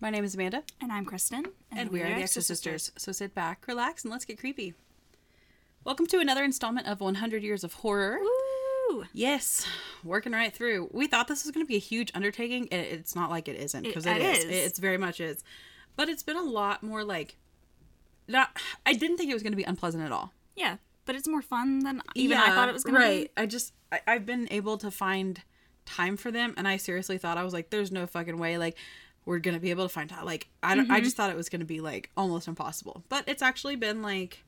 My name is Amanda, And I'm Kristin. and, we are the Extra Sisters. So sit back, relax, and let's get creepy. Welcome to another installment of 100 Years of Horror. Woo! Yes, working right through. We thought this was going to be a huge undertaking. and It's not like it isn't because It- it it is. is. It's very much is. But it's been a lot more like. Not. I didn't think it was going to be unpleasant at all. Yeah, but it's more fun than even I thought it was going right. to be. Right. I just I, I've been able to find time for them, and I seriously thought I was like, "There's no fucking way like we're gonna be able to find out." Like I don't. Mm-hmm. I just thought it was gonna be like almost impossible, but it's actually been like.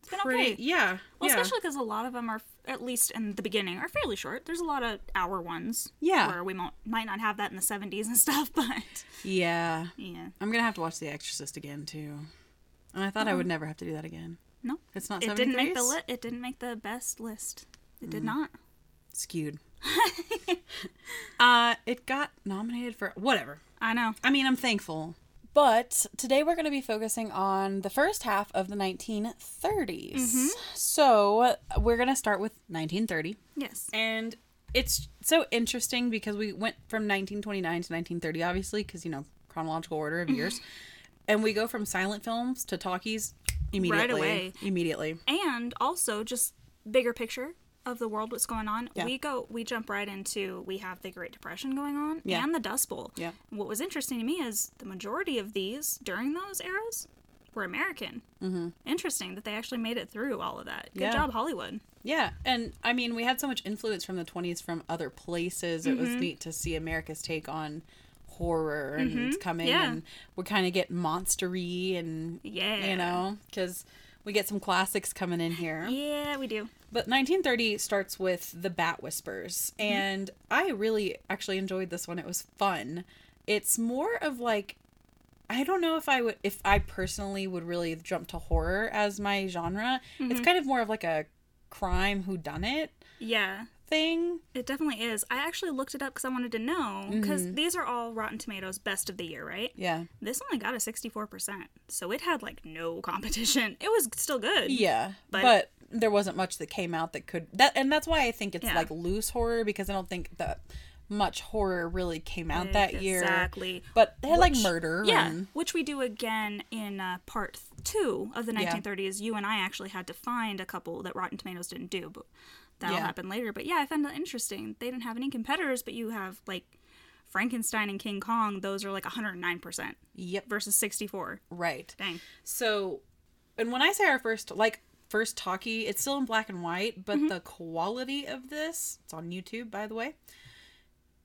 It's been pretty. okay. Yeah. Well, yeah. especially because a lot of them are, at least in the beginning, are fairly short. There's a lot of hour ones. Yeah. Where we might, might not have that in the 70s and stuff, but yeah. yeah. I'm gonna have to watch The Exorcist again too, and I thought I would never have to do that again. No. It's not. It didn't make the 73s? li- It didn't make the best list. It Mm. did not. skewed. uh, it got nominated for whatever. I know. I mean, I'm thankful. But today we're going to be focusing on the first half of the 1930s. So we're going to start with 1930. Yes. And it's so interesting because we went from 1929 to 1930, obviously, because, you know, chronological order of years. and we go from silent films to talkies immediately. away. Immediately. and also just bigger picture of the world what's going on Yeah. we go we jump right into we have the great depression going on Yeah. and the dust bowl Yeah. what was interesting to me is the majority of these during those eras were american mm-hmm. interesting that they actually made it through all of that good Yeah. job hollywood Yeah, and I mean, we had so much influence from the 20s from other places. It Mm-hmm. was neat to see America's take on horror and it's coming, Mm-hmm. Yeah. and we kind of get monstery and Yeah. you know, because we get some classics coming in here. yeah we do But 1930 starts with the Bat Whispers, Mm-hmm. and I really actually enjoyed this one. It was fun. It's more of like I don't know if I would if I personally would really jump to horror as my genre. Mm-hmm. It's kind of more of like a crime who done it yeah thing. it definitely is i actually looked it up because i wanted to know because Mm-hmm. these are all rotten tomatoes best of the year right Yeah. this only got a 64% so it had like no competition it was still good Yeah. But, But- there wasn't much that came out that could that and that's why I think it's Yeah. like loose horror because I don't think that much horror really came out that year. Exactly. But they had like murder Yeah, and which we do again in uh, part two of the Yeah. 1930s. You and I actually had to find a couple that Rotten Tomatoes didn't do, but that'll Yeah. happen later. But yeah, I found that interesting. They didn't have any competitors, but you have like Frankenstein and King Kong. Those are like 109% Yep. versus 64. Right. Dang. So, and when I say our first, like first talkie, it's still in black and white, but Mm-hmm. the quality of this, it's on YouTube, by the way,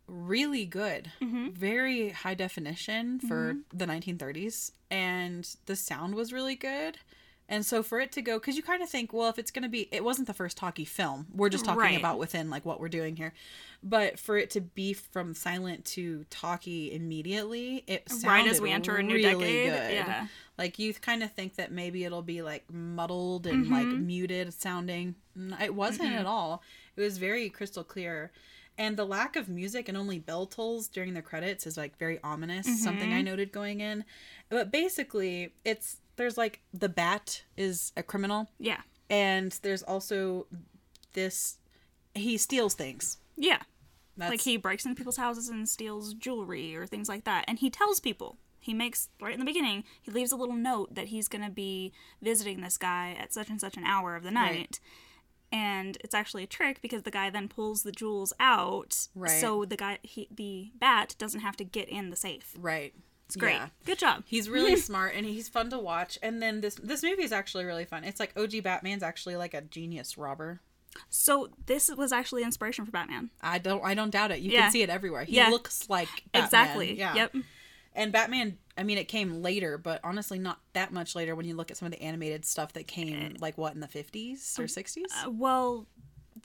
really good. Mm-hmm. Very high definition for the 1930s, and the sound was really good. And so for it to go, because you kind of think, well, if it's going to be, it wasn't the first talkie film. We're just talking Right. about within like what we're doing here. But for it to be from silent to talkie immediately, it sounded Right as we enter a new really decade, good. yeah. Like you kind of think that maybe it'll be like muddled and like mm-hmm. muted sounding. It wasn't at all. It was very crystal clear. And the lack of music and only bell tolls during the credits is like very ominous, something I mm-hmm. noted going in. But basically, it's there's like the bat is a criminal Yeah. and there's also this he steals things. Yeah. That's like he breaks into people's houses and steals jewelry or things like that and he tells people he makes right in the beginning he leaves a little note that he's going to be visiting this guy at such and such an hour of the night Right. and it's actually a trick because the guy then pulls the jewels out Right. so the guy he, the bat doesn't have to get in the safe right. It's great Yeah. good job He's really smart and he's fun to watch. And then this this movie is actually really fun. It's like OG Batman's actually like a genius robber. so this was actually inspiration for batman I don't I don't doubt it. You Yeah. can see it everywhere. He Yeah. looks like Batman. exactly Yeah. yep And Batman, I mean, it came later, but honestly, not that much later when you look at some of the animated stuff that came, like what in the fifties or sixties. Uh, well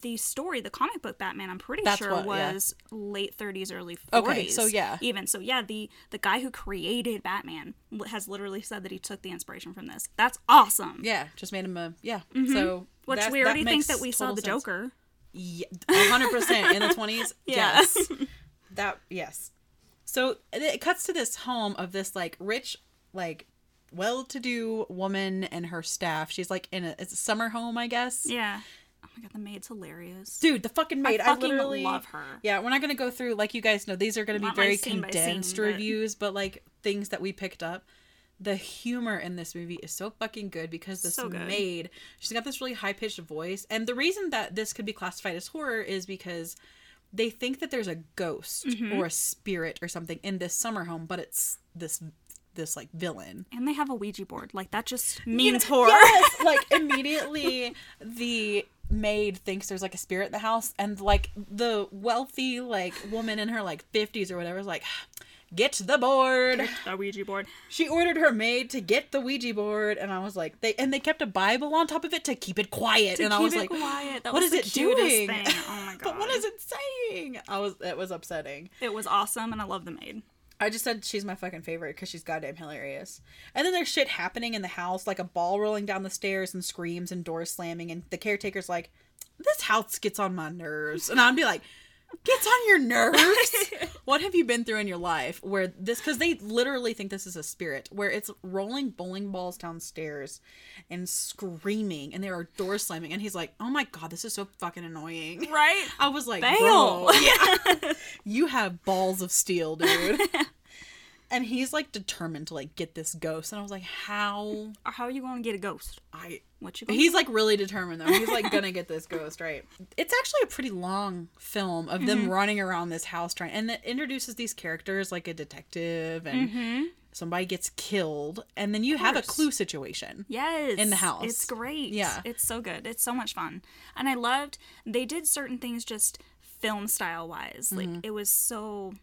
the story the comic book batman i'm pretty That's sure what- yeah. was late 30s early 40s Okay, so yeah. even so yeah the the guy who created batman has literally said that he took the inspiration from this that's awesome yeah, just made him a yeah. Mm-hmm. So which that- we already think that we saw the sense. joker Yeah, hundred percent in the twenties. Yeah. Yes, that yes. So it- cuts to this home of this like rich, like well-to-do woman and her staff. She's like in a it's a summer home, I guess. yeah my god the maid's hilarious Dude, the fucking maid. I, fucking literally love her. Yeah, we're not gonna go through like you guys know. These are gonna be Not my very by scene, condensed but- reviews, but like things that we picked up. The humor in this movie is so fucking good because this So good. maid, she's got this really high pitched voice. And the reason that this could be classified as horror is because they think that there's a ghost Mm-hmm. or a spirit or something in this summer home, but it's this this like villain. And they have a Ouija board. Like that just means horror. Yes, like immediately the maid thinks there's like a spirit in the house, and like the wealthy like woman in her like fifties or whatever is like, get the board. The Ouija board. She ordered her maid to get the Ouija board, and I was like, they and they kept a Bible on top of it to keep it quiet, and I was it like, quiet. That what was is it doing? thing. Oh my god. but what is it saying? I was it was upsetting. It was awesome, and I love the maid. I just said she's my fucking favorite because she's goddamn hilarious. And then there's shit happening in the house, like a ball rolling down the stairs and screams and doors slamming, and the caretaker's like, "This house gets on my nerves," and I'd be like, "Gets on your nerves? what have you been through in your life where this? Because they literally think this is a spirit, where it's rolling bowling balls downstairs and screaming, and there are doors slamming, and he's like, "Oh my god, this is so fucking annoying." Right? I was like, Bail. bro, yeah, you have balls of steel, dude. and he's like determined to like get this ghost, and I was like, how? How are you going to get a ghost? I. What you? He's like really determined though. He's like gonna get this ghost right. It's actually a pretty long film of Mm-hmm. them running around this house trying, and it introduces these characters like a detective and somebody gets killed, and then you have a Mm-hmm. clue situation. Yes. in the house. It's great. Yeah. It's so good. It's so much fun. And I loved they did certain things just film style wise. Like Mm-hmm. it was so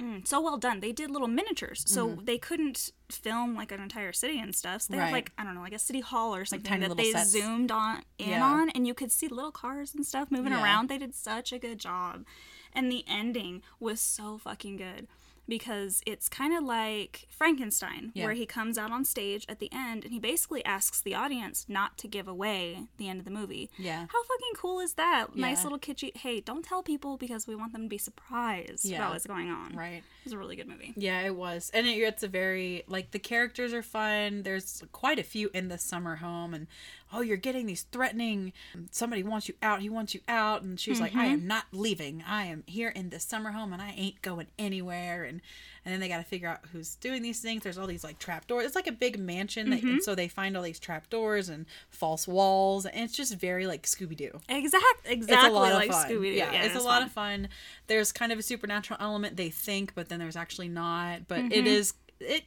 mm, so well done. They did little miniatures. So they couldn't film like an entire city and stuff. So they Mm-hmm. Right. had like I don't know, like a city hall or something tiny that they sets. zoomed on in Yeah. on and you could see little cars and stuff moving Yeah. around. They did such a good job. And the ending was so fucking good. Because it's kind of like Frankenstein, Yeah. where he comes out on stage at the end and he basically asks the audience not to give away the end of the movie. Yeah. How fucking cool is that? Nice little kitschy. Hey, don't tell people because we want them to be surprised Yeah. about what's going on. Right. It's a really good movie. Yeah, it was, and it, it's a very like the characters are fun. There's quite a few in the summer home, and oh, you're getting these threatening. Somebody wants you out. He wants you out, and she's like, I mm-hmm. am not leaving. I am here in this summer home, and I ain't going anywhere. And and then they got to figure out who's doing these things. There's all these like trap doors. It's like a big mansion, that, and so they find all these trap doors and false walls, and it's just very like Scooby Doo Exact, it's exactly lot like. Scooby Doo. Yeah, it's a lot of fun. There's kind of a supernatural element they think, but then there's actually not. But mm-hmm. it is it.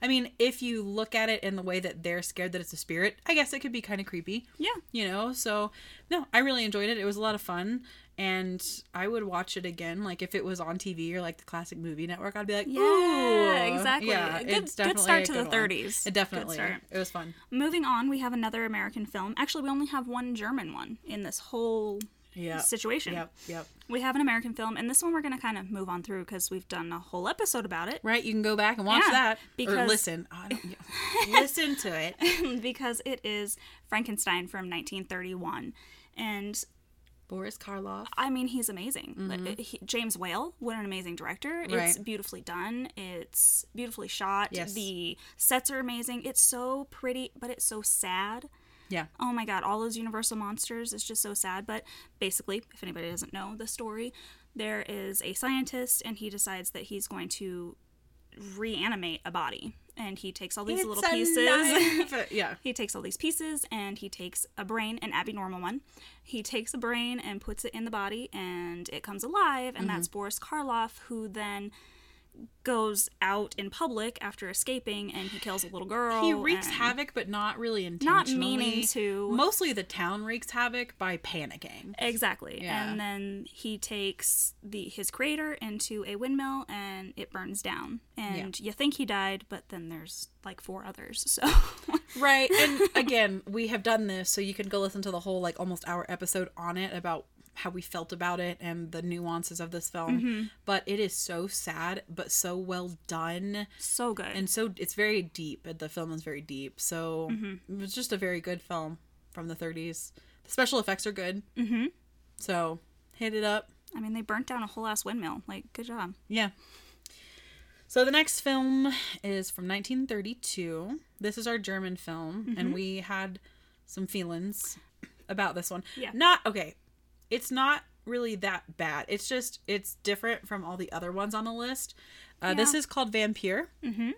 I mean, if you look at it in the way that they're scared that it's a spirit, I guess it could be kind of creepy. Yeah. You know, so no, I really enjoyed it. It was a lot of fun, and I would watch it again. Like if it was on TV or like the classic movie network, I'd be like, Yeah, exactly. Yeah, Good- it's good start to the one. 30s. It definitely. Good. It was fun. Moving on, we have another American film. Actually, we only have one German one in this whole Yeah. situation. Yep. Yep. We have an American film, and this one we're going to kind of move on through because we've done a whole episode about it. Right. You can go back and watch Yeah, that or because- listen. Oh, listen to it. because it is Frankenstein from 1931. And Boris Karloff. I mean, he's amazing. Like, he- James Whale, what an amazing director. It's Mm-hmm. Right. beautifully done. It's beautifully shot. Yes. The sets are amazing. It's so pretty, but it's so sad. Yeah. Oh my god, all those Universal monsters is just so sad. But basically, if anybody doesn't know the story, there is a scientist and he decides that he's going to reanimate a body. And he takes all these little pieces. yeah. He takes all these pieces and he takes a brain, an abnormal one. He takes a brain and puts it in the body and it comes alive. And that's Mm-hmm. Boris Karloff, who then goes out in public after escaping and he kills a little girl. He wreaks havoc, but not really intentionally. Not meaning to. Mostly the town wreaks havoc by panicking. Exactly. Yeah. And then he takes the his creator into a windmill and it burns down. And you think he died, but then there's like four others. So Right. And again, we have done this, so you can go listen to the whole like almost hour episode on it about how we felt about it and the nuances of this film. Mm-hmm. But it is so sad, but so well done. so good. And so it's very deep. The film is very deep. So Mm-hmm. it was just a very good film from the 30s. The special effects are good. Mm-hmm. So hit it up. I mean, they burnt down a whole ass windmill. Like, good job. Yeah. So the next film is from 1932. This is our German film, Mm-hmm. and we had some feelings about this one. Yeah. Not okay. It's not really that bad. It's just it's different from all the other ones on the list. Uh, This is called Vampyr. Mm-hmm.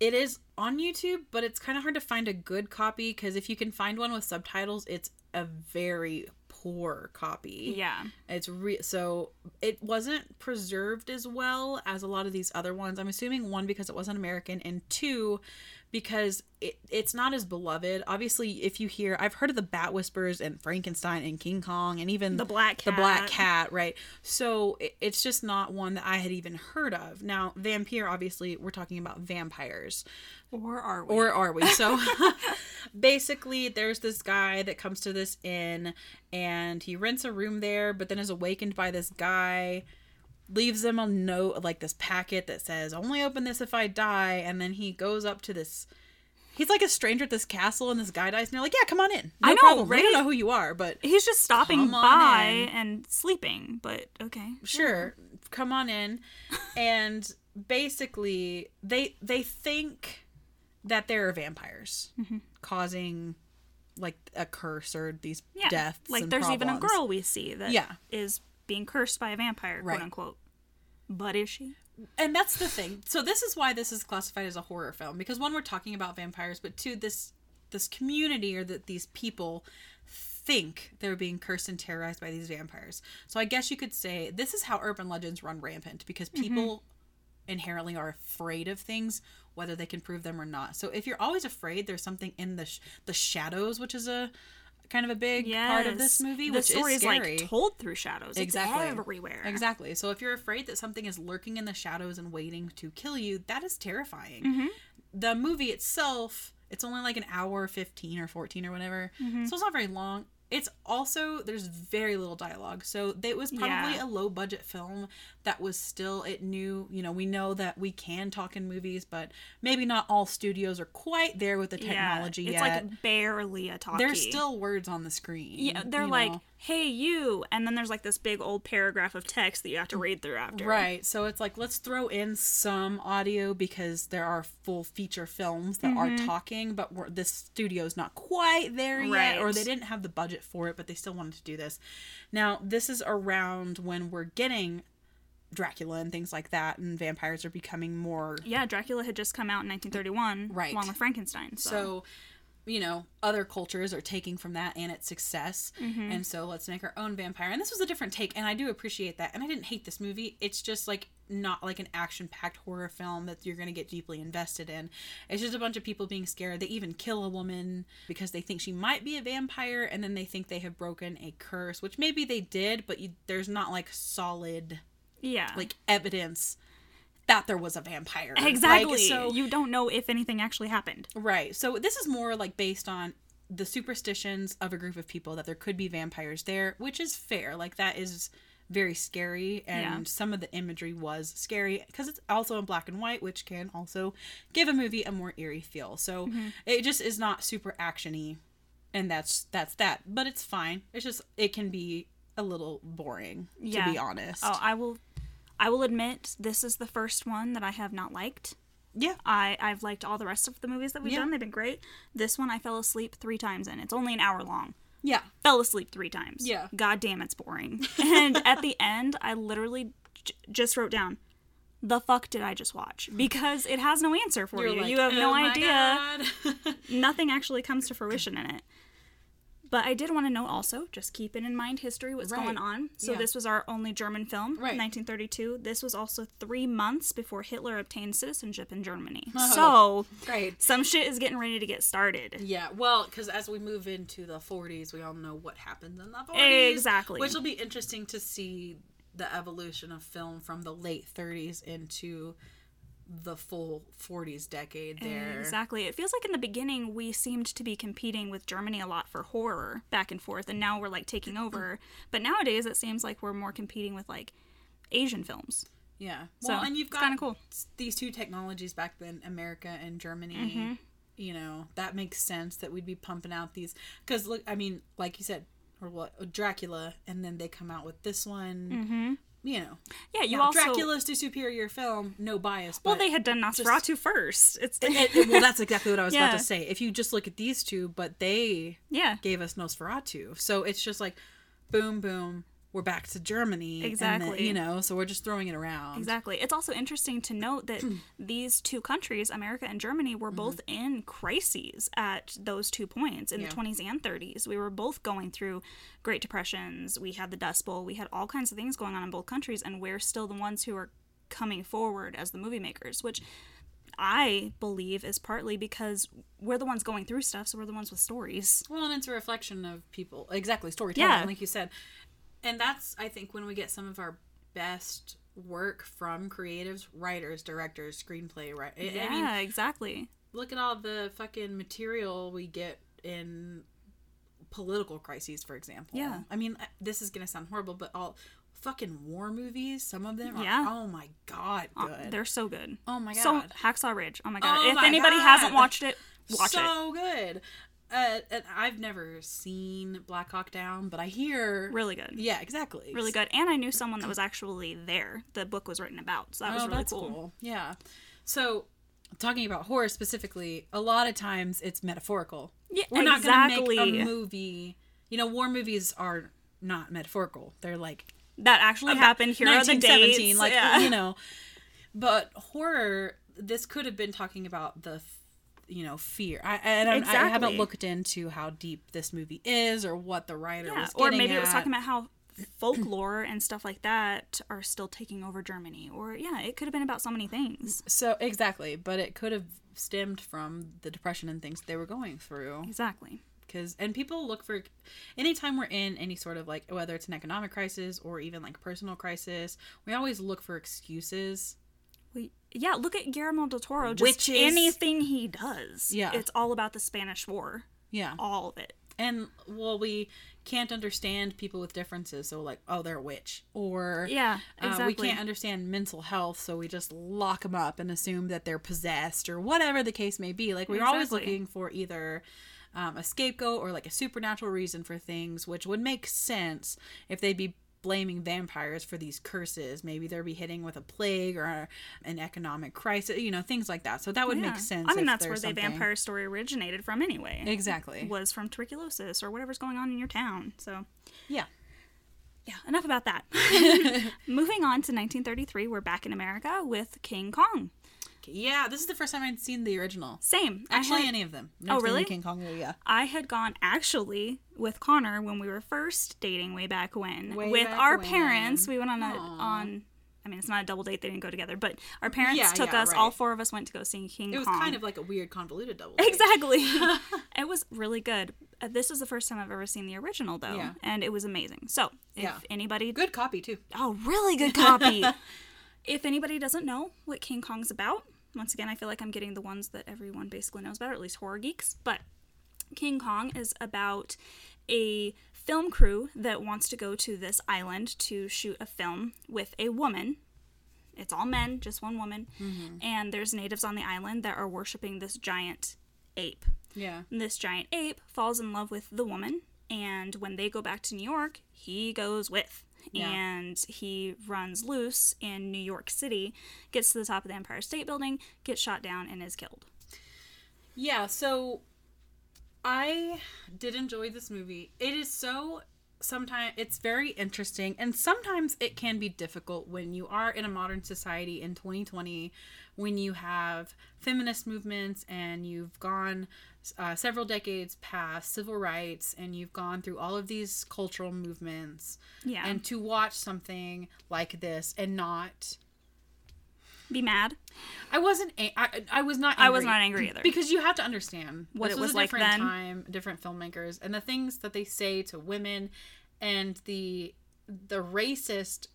It is on YouTube, but it's kind of hard to find a good copy because if you can find one with subtitles, it's a very poor copy. Yeah. It's re- so it wasn't preserved as well as a lot of these other ones. I'm assuming one because it wasn't American, and two because it, it's not as beloved. Obviously, if you hear, I've heard of the Bat Whispers and Frankenstein and King Kong and even The Black the Black Cat. Cat, right? So it, it's just not one that I had even heard of. Now, Vampyr, obviously, we're talking about vampires Or are we? or are we so basically there's this guy that comes to this inn and he rents a room there but then is awakened by this guy leaves them a note like this packet that says only open this if i die and then he goes up to this he's like a stranger at this castle and this guy dies and they're like yeah come on in no I know, problem we don't know who you are but He's just stopping by in. and sleeping, but okay. sure come on in and basically they they think that there are vampires Mm-hmm. causing like a curse or these Yeah. deaths like there's even a girl we see that is Yeah. Being cursed by a vampire, Right. quote unquote. But is she? and that's the thing so this is why this is classified as a horror film because one we're talking about vampires but two this this community or that these people think they're being cursed and terrorized by these vampires so i guess you could say this is how urban legends run rampant because mm-hmm. people inherently are afraid of things whether they can prove them or not so if you're always afraid there's something in the sh- the shadows which is a kind of a big part of this Yes. movie the which story is is scary like told through shadows. Exactly. It's everywhere. Exactly. So if you're afraid that something is lurking in the shadows and waiting to kill you, that is terrifying. Mm-hmm. The movie itself, it's only like an hour 15 or 14 or whatever. Mm-hmm. So it's not very long. It's also there's very little dialogue. So it was probably Yeah. a low budget film that was still it knew, you know, we know that we can talk in movies, but maybe not all studios are quite there with the technology yeah, it's yet. like barely a talkie. there's still words on the screen. yeah, they're like, know? "Hey, you," and then there's like this big old paragraph of text that you have to read through after. Right. So it's like let's throw in some audio because there are full feature films that are mm-hmm. talking, but we're, this studio's not quite there yet, or they didn't have the budget for it, but they still wanted to do this. Now, this is around when we're getting Dracula and things like that, and vampires are becoming more Yeah, Dracula had just come out in 1931, Right. along with Frankenstein. So, So, you know, other cultures are taking from that and its success. Mm-hmm. And so let's make our own vampire. And this was a different take, and I do appreciate that. And I didn't hate this movie. It's just like not like an action packed horror film that you're going to get deeply invested in. It's just a bunch of people being scared. They even kill a woman because they think she might be a vampire, and then they think they have broken a curse, which maybe they did, but you, there's not like solid yeah, like evidence that there was a vampire. Like, exactly. so you don't know if anything actually happened. Right. So this is more like based on the superstitions of a group of people that there could be vampires there, which is fair. Like that is very scary and Yeah. some of the imagery was scary because it's also in black and white, which can also give a movie a more eerie feel. So Mm-hmm. it just is not super actiony and that's that's that. But it's fine. It's just it can be a little boring Yeah. to be honest. Oh, I will. I will admit this is the first one that I have not liked. yeah. I I've liked all the rest of the movies that we've Yeah. done. They've been great. This one I fell asleep three times in. It's only an hour long. Yeah. Fell asleep three times. Yeah. God damn, it's boring. and at the end, I literally j- just wrote down, "The fuck did I just watch?" Mm. Because it has no answer for You're you. like, you have no "Oh my idea. God." Nothing actually comes to fruition in it. But I did want to note also, just keeping in mind history, what's Right. going on. So Yeah. this was our only German film, Right. 1932. This was also three months before Hitler obtained citizenship in Germany. Oh. So Great. some shit is getting ready to get started. Yeah, well, because as we move into the 40s, we all know what happens in the 40s. Exactly. Which will be interesting to see the evolution of film from the late 30s into the full 40s decade there. Exactly. It feels like in the beginning we seemed to be competing with Germany a lot for horror back and forth, and now we're like taking over. But nowadays it seems like we're more competing with like Asian films. Yeah. So, Well, and you've got kinda cool. these two technologies back then, America and Germany. Mm-hmm. You know, that makes sense that we'd be pumping out these. Because, look, I mean, like you said, or what, Dracula, and then they come out with this one. Mm-hmm. You know, Yeah, you now, also Dracula's the superior film, no bias. But well they had done Nosferatu first. It's And- and- well, that's exactly what I was about to say. If you just look at these two, but they yeah. gave us Nosferatu, so it's just like, boom, boom, we're back to Germany. then, Exactly. you know, so we're just throwing it around. Exactly. It's also interesting to note that these two countries, America and Germany, Mm-hmm. were both in crises at those two points in Yeah. the 20s and 30s. We were both going through Great Depressions. We had the Dust Bowl. We had all kinds of things going on in both countries, and we're still the ones who are coming forward as the movie makers, which I believe is partly because we're the ones going through stuff, so we're the ones with stories. Well, and it's a reflection of people. Exactly, storytelling, Yeah. like you said. And that's, I think, when we get some of our best work from creatives, writers, directors, screenplay, right? Yeah, I mean, exactly. look at all the fucking material we get in political crises, for example. Yeah. I mean, uh, this is going to sound horrible, but all fucking war movies, some of them are, Yeah. oh my God, Uh, good. They're so good. oh my god. So Hacksaw Ridge. Oh my god! Oh if my anybody God. hasn't watched it, watch it. so good. Uh, and I've never seen Black Hawk Down, but I hear. Really good. Yeah, exactly. Really good. And I knew someone that was actually there. The book was written about, so that was oh, really that's cool. Yeah. So, talking about horror specifically, a lot of times it's metaphorical. Yeah, We're not going to make a movie. You know, war movies are not metaphorical. They're like That actually happened. Here are the 1917, dates. like yeah. you know. But horror, this could have been talking about the, you know, fear. I I, don't, I haven't looked into how deep this movie is or what the writer Yeah, was. or maybe it was talking about how folklore and stuff like that are still taking over Germany. Or yeah, it could have been about so many things. So exactly, but it could have stemmed from the depression and things they were going through. Exactly. because and people look for anytime we're in any sort of like whether it's an economic crisis or even like personal crisis we always look for excuses We, yeah, look at Guillermo del Toro. Just Witches. anything he does. Yeah. It's all about the Spanish War. yeah All of it. and well we can't understand people with differences so like oh they're a witch or Yeah, uh, we can't understand mental health so we just lock them up and assume that they're possessed or whatever the case may be like we're always looking for either um, a scapegoat or like a supernatural reason for things which would make sense if they'd be blaming vampires for these curses maybe they're be hitting with a plague or an economic crisis you know things like that so that would Yeah. make sense I mean, that's where there's the vampire story originated from, anyway. exactly was from tuberculosis or whatever's going on in your town. So, yeah yeah, enough about that. Moving on to 1933, we're back in America with King Kong. Yeah this is the first time i'd seen the original Same. Actually had- any of them Never Oh, really? king kong movie yeah I had gone actually with Connor when we were first dating way back when. Way with back our when. parents, we went on a on. I mean, it's not a double date; they didn't go together. But our parents Yeah, took yeah, us. right. All four of us went to go see King Kong. it was Kong. kind of like a weird convoluted double date. Exactly. it was really good. Uh, this is the first time I've ever seen the original, though, Yeah. and it was amazing. So, if Yeah. anybody good copy too Oh, really good copy. if anybody doesn't know what King Kong's about, once again, I feel like I'm getting the ones that everyone basically knows about, or at least horror geeks. But King Kong is about a film crew that wants to go to this island to shoot a film with a woman. It's all men, just one woman. Mm-hmm. And there's natives on the island that are worshiping this giant ape. yeah And this giant ape falls in love with the woman, and when they go back to New York, he goes with. Yeah. And he runs loose in New York City, gets to the top of the Empire State Building, gets shot down, and is killed. Yeah, so I did enjoy this movie. It is so sometimes it's very interesting and sometimes it can be difficult when you are in a modern society in 2020 when you have feminist movements and you've gone uh, several decades past civil rights and you've gone through all of these cultural movements Yeah. and to watch something like this and not Be mad. I wasn't. A- I, I was not. I was angry. not angry either. because you have to understand What this it was, was a like different then. time, different filmmakers, and the things that they say to women, and the the racist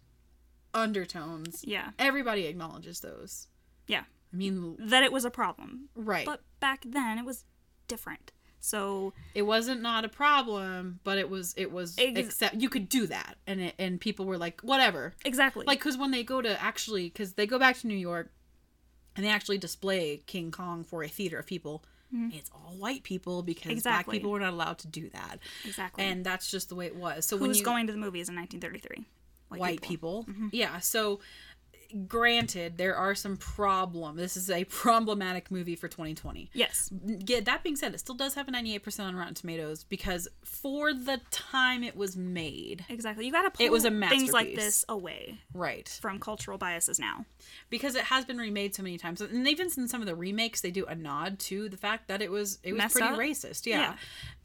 undertones. Yeah. Everybody acknowledges those. Yeah. I mean, That it was a problem. right? But back then, it was different. So, it wasn't not a problem, but it was. It was. Ex- except you could do that, and it, and people were like, whatever. exactly. Like, because when they go to actually, because they go back to New York, and they actually display King Kong for a theater of people. It's all white people because black Mm-hmm. People were not allowed to do that, exactly. and that's just the way it was. So when Who's you going to the movies in 1933? white people, yeah. So granted, there are some problem. This is a problematic movie for 2020. Yes. Get that being said, it still does have a 98% on Rotten Tomatoes because for the time it was made, Exactly. You got to pull It was a things like this away right? from cultural biases now. Because it has been remade so many times, and even in some of the remakes, they do a nod to the fact that it was it was Messed pretty up? racist. Yeah. Yeah.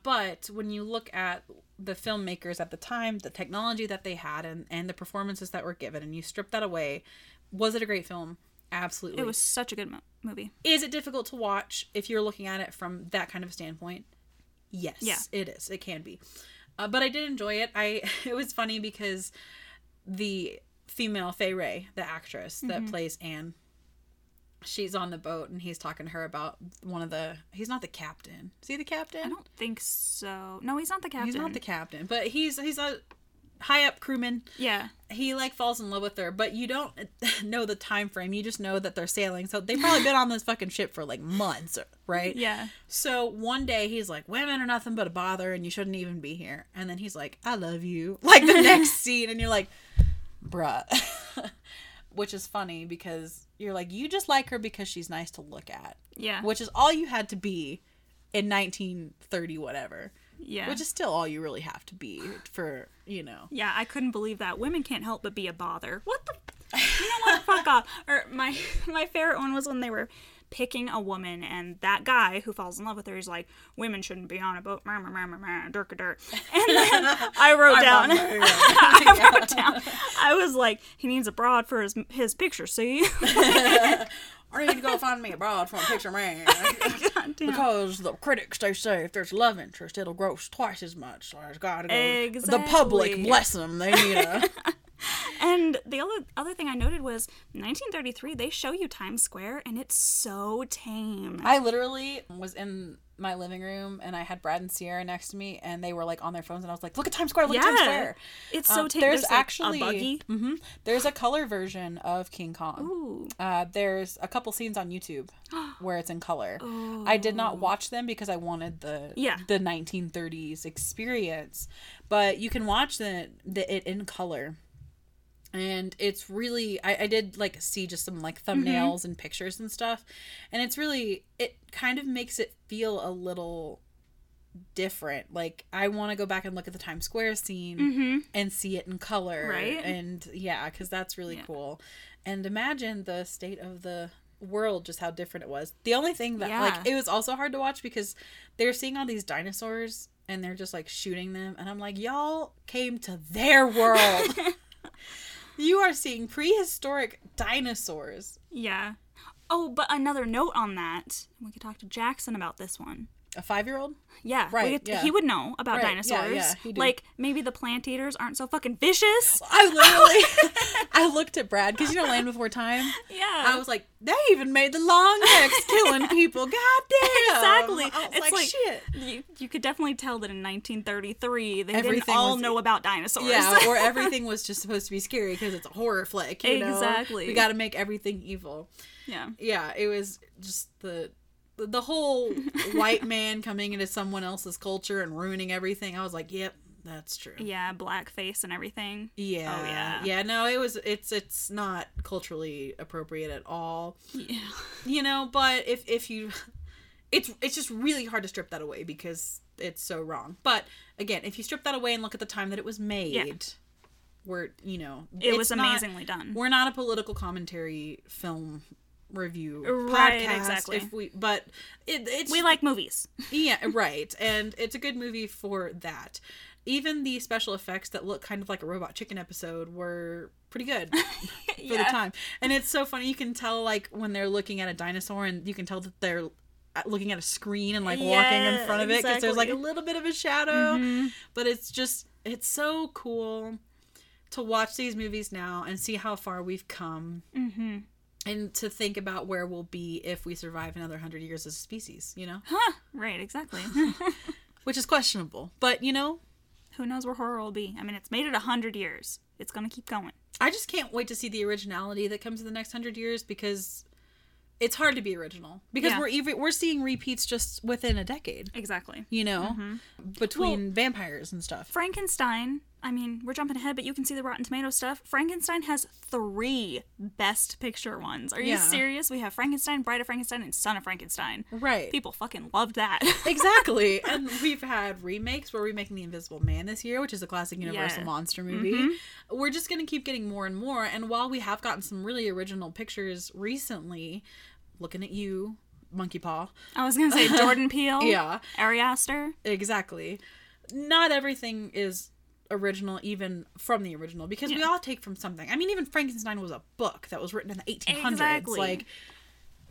But when you look at the filmmakers at the time, the technology that they had, and and the performances that were given, and you strip that away, was it a great film? Absolutely. It was such a good mo- movie. Is it difficult to watch if you're looking at it from that kind of standpoint? Yes, Yeah. it is. It can be. Uh, but I did enjoy it. I it was funny because the female Fay Wray, the actress that Mm-hmm. plays Anne, she's on the boat and he's talking to her about one of the. He's not the captain. Is he the captain? I don't think so. No, he's not the captain. He's not the captain, but he's he's a high up crewman. Yeah. He like falls in love with her, but you don't know the time frame. You just know that they're sailing. So they've probably been on this fucking ship for like months, right? Yeah. So one day he's like, "Women are nothing but a bother, and you shouldn't even be here." And then he's like, "I love you." Like the next scene, and you're like, "Bruh," which is funny because you're like, you just like her because she's nice to look at, Yeah. which is all you had to be in 1930 whatever, yeah. which is still all you really have to be for you know. yeah, I couldn't believe that. Women can't help but be a bother. What the? You know what? Fuck off. Or my my favorite one was when they were picking a woman, and that guy who falls in love with her is like, "Women shouldn't be on a boat." Meh, meh, meh, Dirk dirt. And then I wrote down. I wrote down. I was like, he needs a broad for his his picture. See? I need to go find me a broad from a picture man. Because the critics they say if there's love interest, it'll gross twice as much. So there's got to go. The public, bless them, they need a. And the other other thing I noted was 1933. They show you Times Square, and it's so tame. I literally was in my living room and I had Brad and Sierra next to me, and they were like on their phones, and I was like, "Look at Times Square! Look at Times Square!" It's so Um, tame. There's, like, actually a buggy. hmm there's a color version of King Kong. Ooh. Uh, there's a couple scenes on YouTube where it's in color. I did not watch them because I wanted the Oh. Yeah. the 1930s experience, but you can watch the, the it in color. And it's really I, I did like see just some like Mm-hmm. thumbnails and pictures and stuff. And it's really it kind of makes it feel a little different. Like I want to go back and look at the Times Square scene and see it in color. Mm-hmm. Right. And yeah, because that's really Yeah. cool. And imagine the state of the world, just how different it was. The only thing that Yeah. like it was also hard to watch because they're seeing all these dinosaurs and they're just like shooting them, and I'm like, y'all came to their world. you are seeing prehistoric dinosaurs. Yeah. Oh, but another note on that. We could talk to Jackson about this one. A five year old? Yeah, Right, could- yeah. He would know about Right, yeah, dinosaurs. yeah, he do. like maybe the plant eaters aren't so fucking vicious. I literally, I looked at Brad because you know Land Before Time. Yeah. I was like, they even made the long necks killing people. God damn. Exactly. I was it's like, like, shit. You, you could definitely tell that in 1933 they Everything didn't all was- know about dinosaurs. Yeah, or everything was just supposed to be scary because it's a horror flick. You know? Exactly. We got to make everything evil. yeah. Yeah, it was just the the whole white man coming into someone else's culture and ruining everything. I was like, yep, that's true. Yeah, blackface and everything. Yeah. Oh, yeah. Yeah, no, it was it's it's not culturally appropriate at all. Yeah. You know, but if if you it's it's just really hard to strip that away because it's so wrong. But again, if you strip that away and look at the time that it was made, we're you know, It was it's not- amazingly done. We're not a political commentary film review Right, podcast exactly. if we but it, it's We like movies. yeah, right. And it's a good movie for that. Even the special effects that look kind of like a robot chicken episode were pretty good for the time. And it's so funny. You can tell like when they're looking at a dinosaur, and you can tell that they're uh, looking at a screen and like walking in front of it because there's like a little bit of a shadow. But it's just it's so cool to watch these movies now and see how far we've come. Mm-hmm. And to think about where we'll be if we survive another hundred years as a species, you know, Huh. Right, exactly. which is questionable. But you know, Who knows where horror will be? I mean, it's made it a hundred years. It's gonna keep going. I just can't wait to see the originality that comes in the next hundred years because it's hard to be original because Yeah. we're even we're seeing repeats just within a decade. Exactly. You know, Mm-hmm. between vampires and stuff. Frankenstein I mean, we're jumping ahead, but you can see the Rotten Tomato stuff. Frankenstein has three Best Picture ones. Are you Yeah. serious? We have Frankenstein, Bride of Frankenstein, and Son of Frankenstein. Right. People fucking loved that. exactly. and we've had remakes. We're remaking The Invisible Man this year, which is a classic Universal Yeah. Mm-hmm. monster movie. We're just going to keep getting more and more. And while we have gotten some really original pictures recently, looking at you, Monkey Paw. I was gonna say Jordan Peele. Yeah. Ari Aster. Exactly. Not everything is original, even from the original, because we all take from something. I mean, even Frankenstein was a book that was written in the 1800s. Exactly. Like,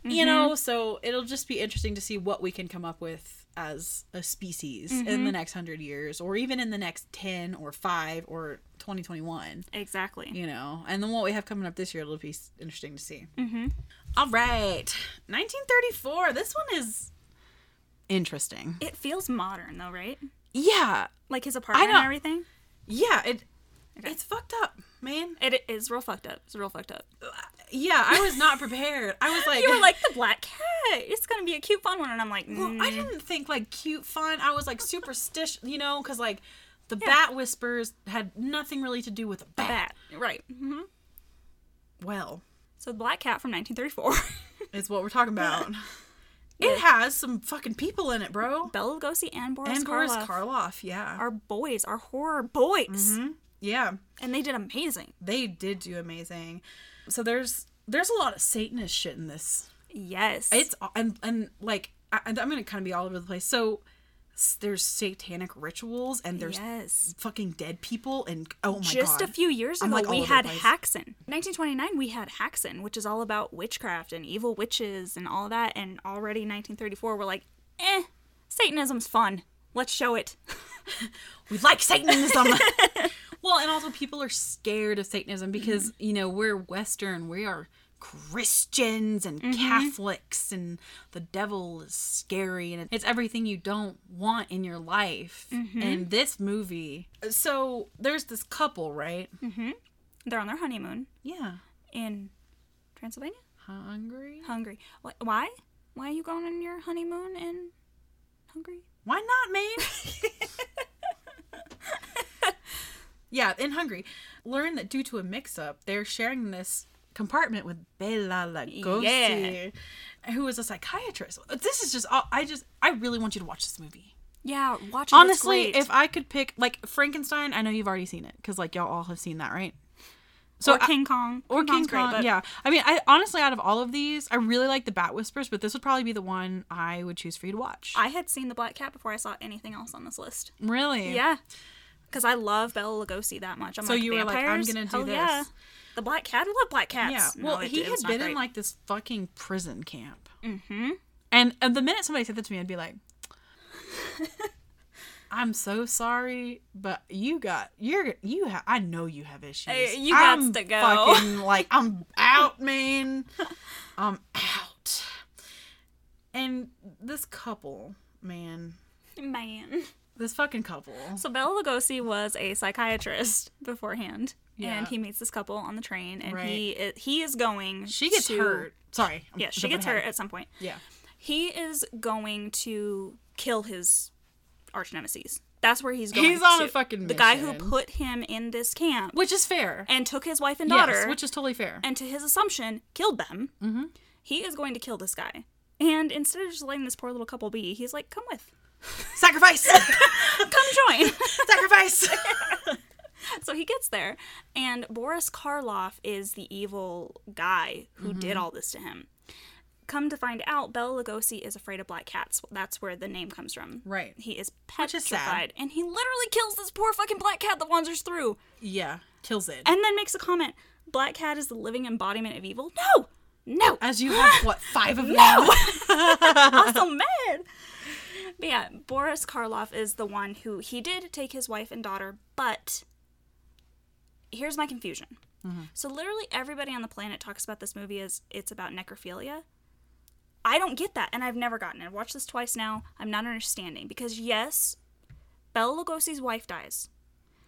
you know, so it'll just be interesting to see what we can come up with as a species in the next hundred years, or even in the next 10 or 5 or 2021, Exactly. you know. And then what we have coming up this year, it'll be interesting to see. Mm-hmm. All right. 1934. This one is interesting. It feels modern though, right? Yeah. Like his apartment and everything. Yeah, it it's fucked up, man. It is real fucked up. It's real fucked up. Yeah, I was not prepared. I was like, You were like the black cat. It's gonna be a cute, fun one, and I'm like, well, mm, I didn't think like cute fun. I was like superstitious, you know, because like the bat whispers had nothing really to do with a bat. bat. Right. hmm Well, So the black cat from 1934. is what we're talking about. It has some fucking people in it, bro. Bela Lugosi and Boris and Boris Karloff Karloff, yeah, our boys, our horror boys, mm-hmm. yeah, and they did amazing. they did do amazing. So there's there's a lot of Satanist shit in this. Yes. It's and and like I, I'm gonna kind of be all over the place. So there's satanic rituals and there's yes. fucking dead people and oh my Just god. Just a few years ago, like, we had. Haxan. 1929, we had Haxan, which is all about witchcraft and evil witches and all that. And already 1934, we're like, eh, Satanism's fun. Let's show it. we like Satanism. well, and also people are scared of Satanism because you know we're Western. We are Christians and Catholics, and the devil is scary, and it's everything you don't want in your life. And this movie, so there's this couple, right? Mm-hmm. They're on their honeymoon Yeah, in Transylvania, hungry. Hungary. Why? Why are you going on your honeymoon in Hungary? Why not, man? yeah, in Hungary. Learn that due to a mix up, they're sharing this compartment with Bela Lugosi, who is a psychiatrist. This is just, all I just, I really want you to watch this movie. Yeah, watch it. Honestly, great. if I could pick, like, Frankenstein, I know you've already seen it, because, like, y'all all have seen that, right? So or King Kong, or King great, Kong, but yeah. I mean, I honestly, out of all of these, I really like the Bat Whispers, but this would probably be the one I would choose for you to watch. I had seen the Black Cat before I saw anything else on this list. really? Yeah, because I love Bela Lugosi that much. I'm So like, you were like, I'm gonna do Hell this. Yeah. The Black Cat, I love Black Cats. Yeah. No, Well, it- he it had been in like this fucking prison camp. Mm-hmm. And, and the minute somebody said that to me, I'd be like, "I'm so sorry, but you got you're you have I know you have issues. Hey, you I'm to go." Fucking like I'm out, man. I'm out. And this couple, man, man. this fucking couple. So Bela Lugosi was a psychiatrist beforehand, Yeah. and he meets this couple on the train, and Right. he i- he is going. She gets to- hurt. Sorry. I'm Yeah, she gets ahead. hurt at some point. Yeah. He is going to kill his arch nemesis. That's where he's going. He's on to. a fucking the guy who put him in this camp Which is fair. and took his wife and yes, daughter, which is totally fair. and to his assumption killed them. Mm-hmm. He is going to kill this guy, and instead of just letting this poor little couple be, he's like, "Come with, Sacrifice! come join." Sacrifice! so he gets there, and Boris Karloff is the evil guy who did mm-hmm. all this to him. Come to find out, Bela Lugosi is afraid of black cats. That's where the name comes from. Right. He is Which is petrified, and he literally kills this poor fucking black cat that wanders through, yeah, kills it. and then makes a comment: "Black cat is the living embodiment of evil." No, no, As you have, what, five of them? I'm so mad. But yeah, Boris Karloff is the one who he did take his wife and daughter, but here's my confusion. Mm-hmm. So literally everybody on the planet talks about this movie as it's about necrophilia. I don't get that, and I've never gotten it. I've watched this twice now. I'm not understanding because yes, Bela Lugosi's wife dies,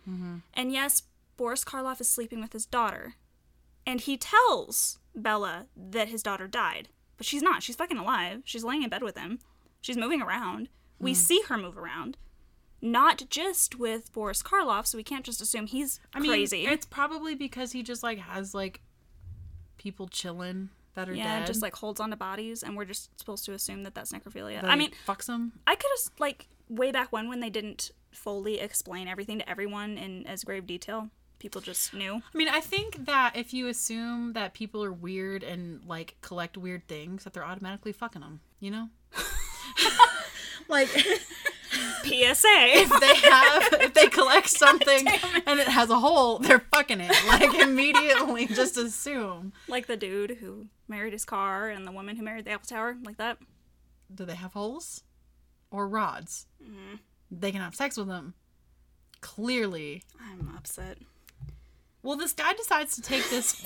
mm-hmm. and yes, Boris Karloff is sleeping with his daughter, and he tells Bela that his daughter died, but she's not. She's fucking alive. She's laying in bed with him. She's moving around. We mm-hmm. see her move around. Not just with Boris Karloff, so we can't just assume he's I mean, crazy. it's probably because he just like has like people chilling that are yeah, dead. just like holds on to bodies, and we're just supposed to assume that that's necrophilia. that I he mean, fucks them. I could have like way back when when they didn't fully explain everything to everyone in as grave detail. People just knew. I mean, I think that if you assume that people are weird and like collect weird things, that they're automatically fucking them. You know, like PSA. if they have if they collect something and it has a hole, they're fucking it. Like immediately, just assume. like the dude who married his car and the woman who married the Eiffel Tower, like that. Do they have holes or rods? Mm-hmm. They can have sex with them. Clearly, I'm upset. Well, this guy decides to take this.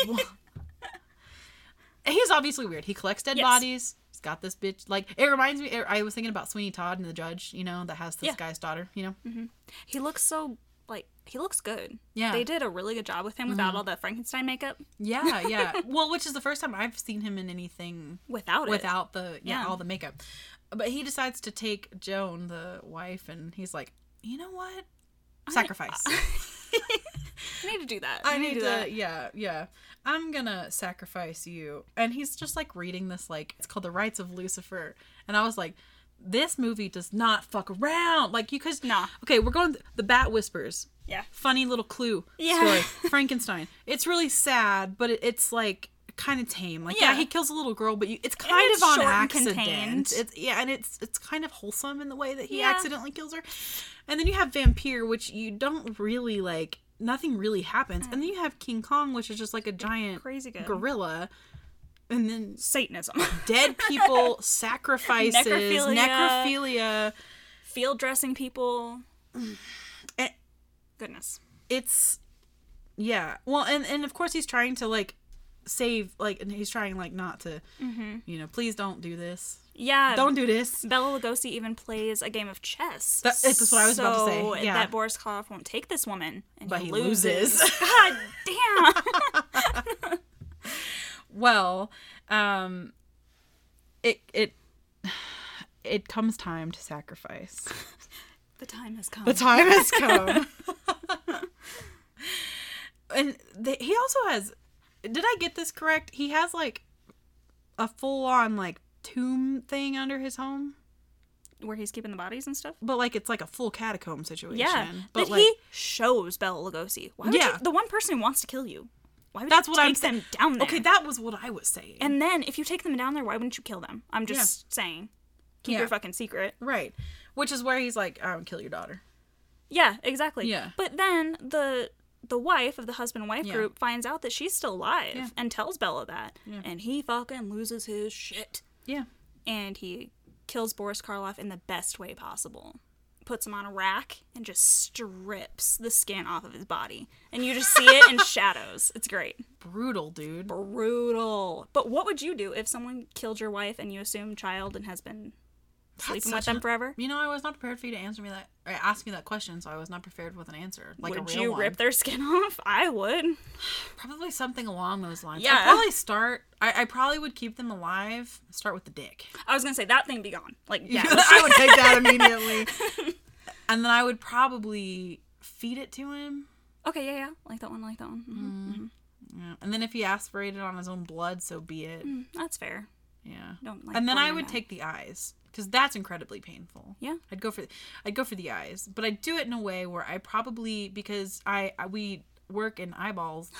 He's obviously weird. He collects dead Yes. bodies. Got this bitch. Like it reminds me. I was thinking about Sweeney Todd and the judge. You know that has this Yeah. guy's daughter. You know. Mm-hmm. He looks so like he looks good. Yeah. They did a really good job with him without mm-hmm. all the Frankenstein makeup. Yeah, yeah. well, which is the first time I've seen him in anything Without it. without the yeah, Yeah. all the makeup. But he decides to take Joan, the wife, and he's like, you know what? Sacrifice. I need to do that. I need to, that. yeah, yeah. I'm gonna sacrifice you. And he's just like reading this, like, it's called The Rites of Lucifer. And I was like, this movie does not fuck around. Like, you could, Nah. Okay, we're going, The Bat Whispers. Yeah. Funny little clue Yeah. story. Frankenstein. It's really sad, but it, it's like, kind of tame like yeah. Yeah. he kills a little girl but you, it's kind it's of on accident contained. it's yeah and it's it's kind of wholesome in the way that he Yeah. accidentally kills her and then you have Vampyr which you don't really like nothing really happens and then you have king kong which is just like a giant Crazy good. gorilla and then Satanism. dead people sacrifices Necrophilia. necrophilia Field dressing people. Eh. Goodness. it's yeah well and and of course he's trying to like save like and he's trying like not to you know please don't do this Yeah. don't do this Bela Lugosi even plays a game of chess. That- that's what I was about to say, yeah. That Boris Karloff won't take this woman, and But he, he loses. loses. God damn! well um it it it comes time to sacrifice the time has come. the time has come and the, he also has did i get this correct he has like a full-on like tomb thing under his home Where he's keeping the bodies and stuff. but like it's like a full catacomb situation Yeah, but that like he shows Bela Lugosi. Why would Yeah. you, the one person who wants to kill you? Why would that's you what take i'm saying them down there? okay that was what i was saying and then if you take them down there, why wouldn't you kill them? I'm just saying, keep Yeah. your fucking secret. right which is where he's like um kill your daughter Yeah, exactly. Yeah. But then the the wife of the husband wife Yeah. group finds out that she's still alive Yeah. and tells Bela that, Yeah. and he fucking loses his shit. yeah and he kills Boris Karloff in the best way possible. Puts him on a rack and just strips the skin off of his body. And you just see it in shadows. It's great. brutal dude Brutal. But what would you do if someone killed your wife and you assume child and has sleeping with them forever? You know, I was not prepared for you to answer me that or ask me that question, so I was not prepared with an answer. Like would a real you one. rip their skin off? I would. Probably something along those lines. Yeah. I'd probably start. I, I probably would keep them alive. Start with the dick. I was gonna say that thing be gone. Like yeah, I would take that immediately. and then I would probably feed it to him. okay, yeah, yeah, like that one, like that one. Mhm. Yeah. And then if he aspirated on his own blood, so be it. Mm, That's fair. Yeah. Don't like. and then I would take the eyes because that's incredibly painful. Yeah. I'd go for I'd go for the eyes, but I'd do it in a way where I probably because I, I we work in eyeballs,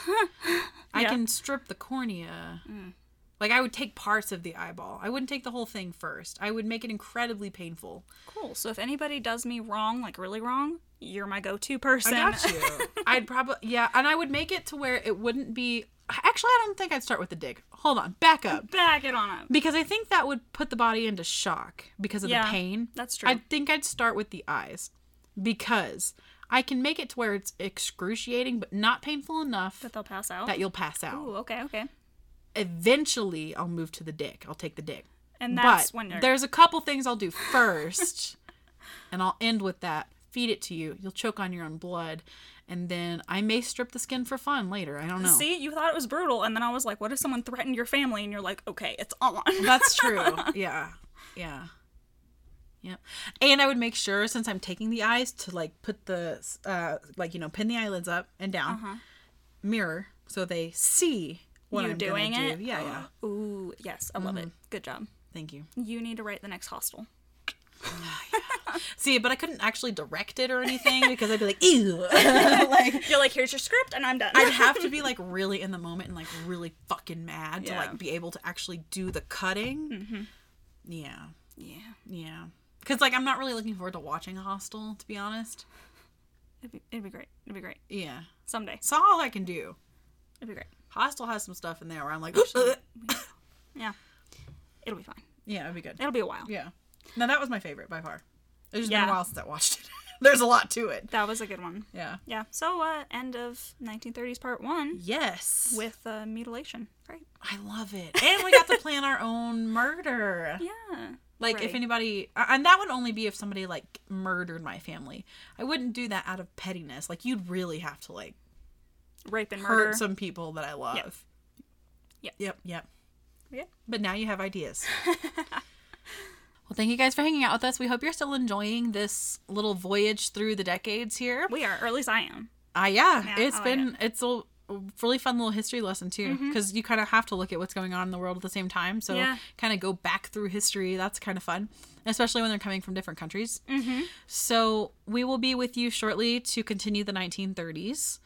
I can strip the cornea. Mm. Like I would take parts of the eyeball. I wouldn't take the whole thing first. I would make it incredibly painful. Cool. So if anybody does me wrong, like really wrong, you're my go-to person. I got you. I'd probably yeah, and I would make it to where it wouldn't be. Actually, I don't think I'd start with the dick. Hold on, back up. Back it on up. Because I think that would put the body into shock because of Yeah, the pain. that's true. I think I'd start with the eyes because I can make it to where it's excruciating but not painful enough That they'll pass out. that you'll pass out. Ooh, okay, okay. Eventually, I'll move to the dick. I'll take the dick. And that's but when there's a couple things I'll do first, and I'll end with that. Feed it to you. You'll choke on your own blood, and then I may strip the skin for fun later. I don't know. See, you thought it was brutal, and then I was like, "What if someone threatened your family?" And you're like, "Okay, it's on." That's true. Yeah. Yeah. Yep. And I would make sure since I'm taking the eyes to like put the uh like you know pin the eyelids up and down, Uh-huh. mirror so they see what you I'm doing it? do. Yeah, yeah. Ooh, yes, I love it. Mm-hmm. Good job. Thank you. You need to write the next hostel. See, but I couldn't actually direct it or anything because I'd be like, ew. like You're like, here's your script, and I'm done. I'd have to be like really in the moment and like really fucking mad to like be able to actually do the cutting. Mm-hmm. Yeah, yeah, yeah. Because like I'm not really looking forward to watching Hostel, to be honest. it'd be, it'd be great. It'd be great Yeah, someday. it's all I can do. It'd be great. Hostel has some stuff in there where I'm like, oh shit. Yeah, it'll be fine. yeah, it'd be good. It'll be a while. Yeah. No, that was my favorite by far. It's just been a while since I watched it. There's a lot to it. That was a good one. Yeah. Yeah. So, uh, end of 1930s part one Yes. with uh, mutilation. Great. I love it. And we got to plan our own murder. Yeah. Like if anybody and that would only be if somebody like murdered my family. I wouldn't do that out of pettiness. Like you'd really have to like Rape and hurt murder. some people that I love. Yep. Yep, yep. Yep. But now you have ideas. thank you guys for hanging out with us. We hope you're still enjoying this little voyage through the decades here. We are, or at least I am. Ah, yeah, Yeah, it's like been it's a really fun little history lesson too, Mm-hmm. because you kind of have to look at what's going on in the world at the same time. So Yeah. kind of go back through history. That's kind of fun, especially when they're coming from different countries. Mm-hmm. So we will be with you shortly to continue the 1930s,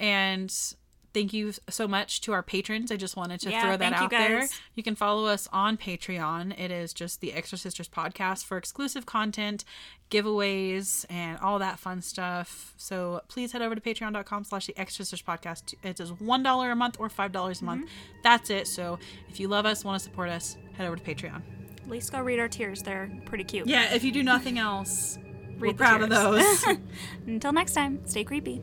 and. Thank you so much to our patrons. I just wanted to Yeah, throw that thank you out there. You can follow us on Patreon. It is just the Extra Sisters podcast for exclusive content, giveaways, and all that fun stuff. So please head over to patreon.com slash the Extra Sisters podcast. It is $1 a month or $5 a month. Mm-hmm. That's it. So if you love us, want to support us, head over to Patreon. At least go read our tiers. They're pretty cute. Yeah, if you do nothing else, we're Read the proud of those. Until next time, stay creepy.